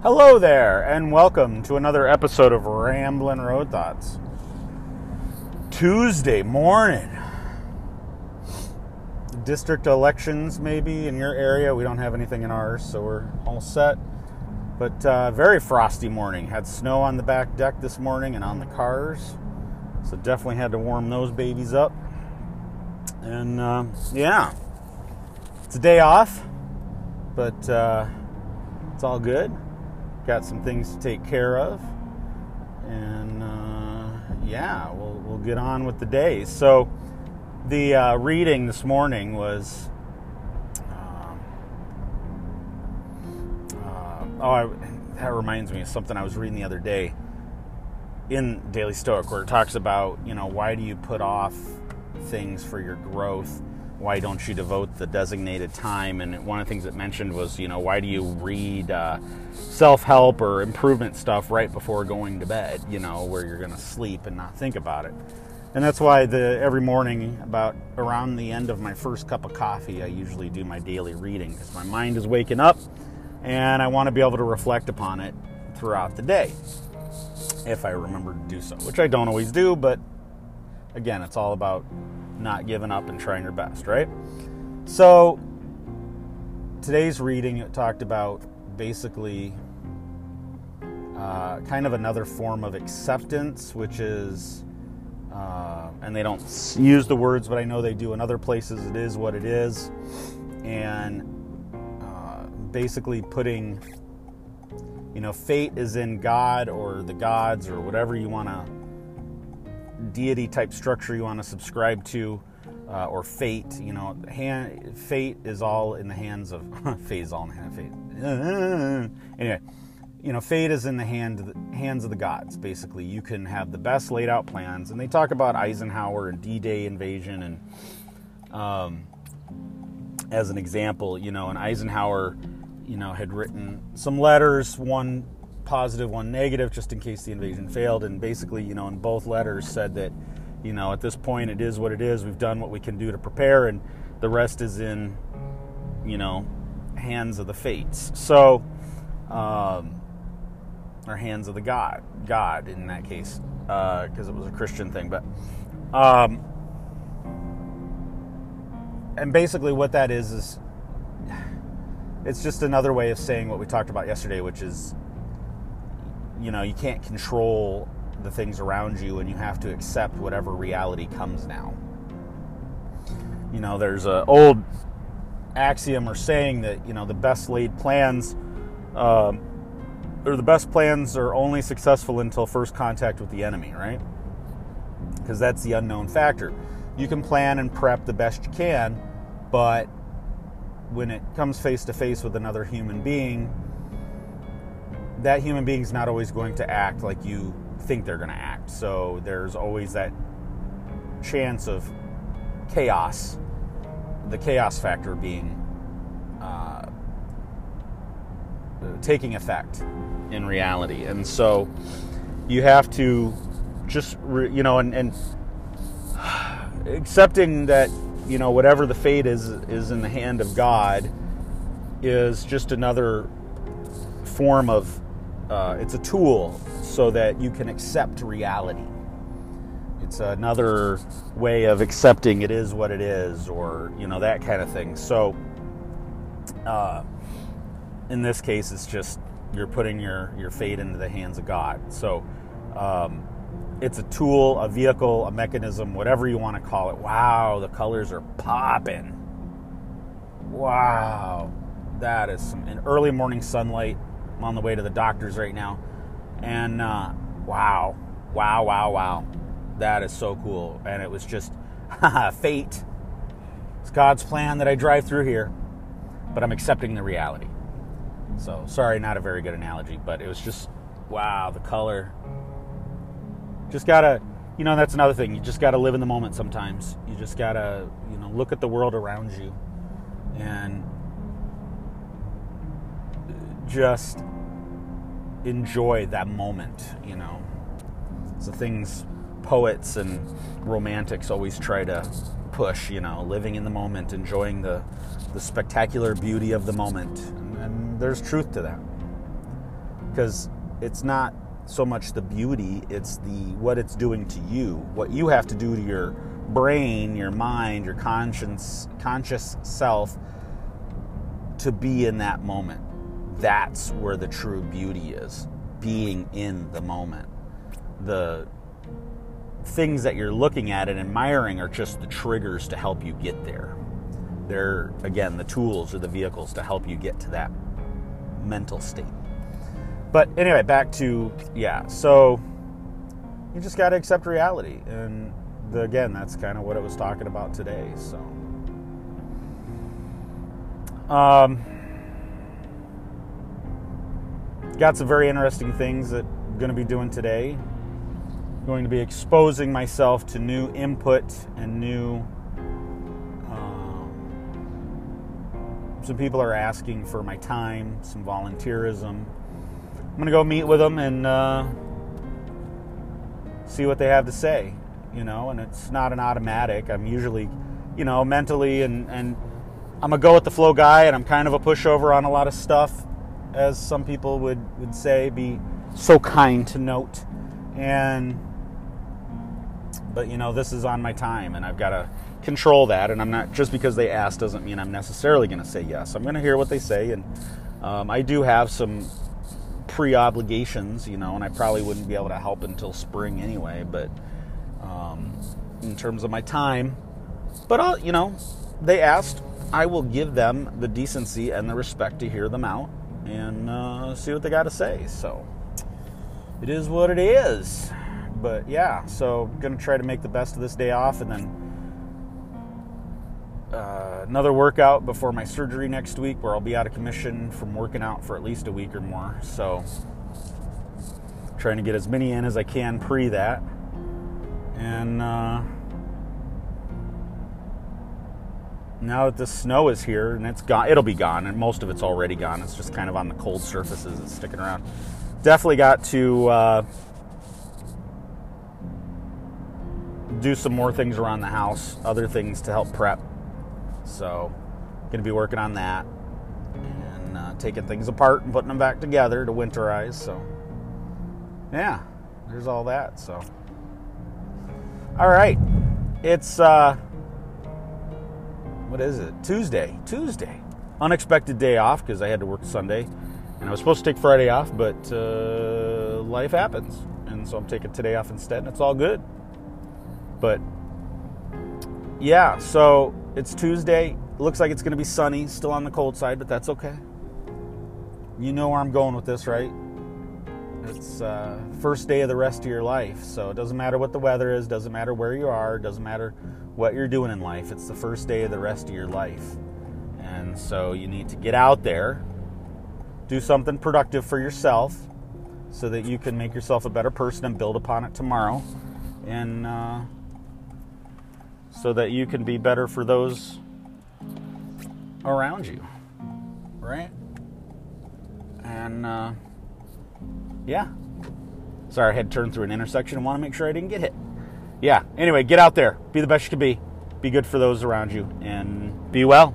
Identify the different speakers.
Speaker 1: Hello there, and welcome to another episode of Ramblin' Road Thoughts. Tuesday morning. District elections, maybe in your area. We don't have anything in ours, so we're all set. But uh, very frosty morning. Had snow on the back deck this morning and on the cars, so definitely had to warm those babies up. And uh, yeah, it's a day off, but uh, it's all good got some things to take care of, and uh, yeah, we'll we'll get on with the day. So, the uh, reading this morning was. Um, uh, oh, I, that reminds me of something I was reading the other day in Daily Stoic, where it talks about you know why do you put off things for your growth why don't you devote the designated time? And one of the things it mentioned was, you know, why do you read uh, self help or improvement stuff right before going to bed, you know, where you're going to sleep and not think about it? And that's why the every morning, about around the end of my first cup of coffee, I usually do my daily reading because my mind is waking up and I want to be able to reflect upon it throughout the day if I remember to do so, which I don't always do, but again, it's all about not giving up and trying your best, right? So, today's reading talked about basically uh, kind of another form of acceptance, which is, uh, and they don't use the words, but I know they do in other places. It is what it is, and uh, basically putting, you know, fate is in God or the gods or whatever you want to deity type structure you want to subscribe to, uh, or fate. You know, hand, fate is all in the hands of fate is all in the hand of fate. anyway, you know, fate is in the hand hands of the gods. Basically, you can have the best laid out plans, and they talk about Eisenhower and D-Day invasion, and um, as an example, you know, and Eisenhower, you know, had written some letters. One positive, one negative, just in case the invasion failed. And basically, you know, in both letters said that, you know, at this point it is what it is. We've done what we can do to prepare, and the rest is in, you know, hands of the fates. So, um, or hands of the God, God in that case, because uh, it was a Christian thing. But, um, and basically what that is is it's just another way of saying what we talked about yesterday, which is you know, you can't control the things around you and you have to accept whatever reality comes now. You know, there's an old axiom or saying that, you know, the best laid plans um, or the best plans are only successful until first contact with the enemy, right? Because that's the unknown factor. You can plan and prep the best you can, but when it comes face to face with another human being, that human being's not always going to act like you think they're going to act. So there's always that chance of chaos, the chaos factor being uh, taking effect in reality. And so you have to just, re, you know, and, and accepting that, you know, whatever the fate is, is in the hand of God is just another form of uh, it's a tool so that you can accept reality. It's another way of accepting it is what it is, or you know that kind of thing. So, uh, in this case, it's just you're putting your your fate into the hands of God. So, um, it's a tool, a vehicle, a mechanism, whatever you want to call it. Wow, the colors are popping. Wow, that is some in early morning sunlight I'm on the way to the doctor's right now. And uh, wow, wow, wow, wow. That is so cool. And it was just fate. It's God's plan that I drive through here, but I'm accepting the reality. So, sorry, not a very good analogy, but it was just wow, the color. Just gotta, you know, that's another thing. You just gotta live in the moment sometimes. You just gotta, you know, look at the world around you and just enjoy that moment, you know. So things poets and romantics always try to push, you know, living in the moment, enjoying the the spectacular beauty of the moment. And, and there's truth to that. because it's not so much the beauty, it's the what it's doing to you, what you have to do to your brain, your mind, your conscience, conscious self to be in that moment. That's where the true beauty is, being in the moment. The things that you're looking at and admiring are just the triggers to help you get there. They're, again, the tools or the vehicles to help you get to that mental state. But anyway, back to, yeah, so you just got to accept reality. And the, again, that's kind of what it was talking about today. So, um, got some very interesting things that I'm going to be doing today. Going to be exposing myself to new input and new some people are asking for my time, some volunteerism. I'm going to go meet with them and uh, see what they have to say, you know, and it's not an automatic. I'm usually, you know, mentally and, and I'm a go with the flow guy and I'm kind of a pushover on a lot of stuff, as some people would, would say, be so kind to note. And, but, you know, this is on my time and I've got to control that, and I'm not just because they ask doesn't mean I'm necessarily going to say yes. I'm going to hear what they say, and um, I do have some pre obligations, you know, and I probably wouldn't be able to help until spring anyway. But um, in terms of my time, but I'll, you know, they asked, I will give them the decency and the respect to hear them out and uh, see what they got to say. So it is what it is. But yeah, so I'm gonna try to make the best of this day off, and then uh, another workout before my surgery next week where I'll be out of commission from working out for at least a week or more. So, trying to get as many in as I can pre that. And uh, now that the snow is here and it's gone, it'll be gone, and most of it's already gone. It's just kind of on the cold surfaces, it's sticking around. Definitely got to. Uh, do some more things around the house, other things to help prep so, to be working on that and uh, taking things apart and putting them back together to winterize. So, yeah, there's all that. So, all right, it's uh, what is it? Tuesday. Tuesday. Unexpected day off because I had to work Sunday, and I was supposed to take Friday off, but uh, life happens, and so I'm taking today off instead, and it's all good. But yeah, so it's Tuesday. looks like it's going to be sunny, still on the cold side, but that's okay. You know where I'm going with this, right? It's uh, first day of the rest of your life, so it doesn't matter what the weather is, doesn't matter where you are, doesn't matter what you're doing in life. It's the first day of the rest of your life, and so you need to get out there, do something productive for yourself, so that you can make yourself a better person and build upon it tomorrow, and. Uh, so that you can be better for those around you, right? And uh, yeah, sorry, I had to turn through an intersection and want to make sure I didn't get hit. Yeah, anyway, get out there, be the best you can be, be good for those around you, and be well.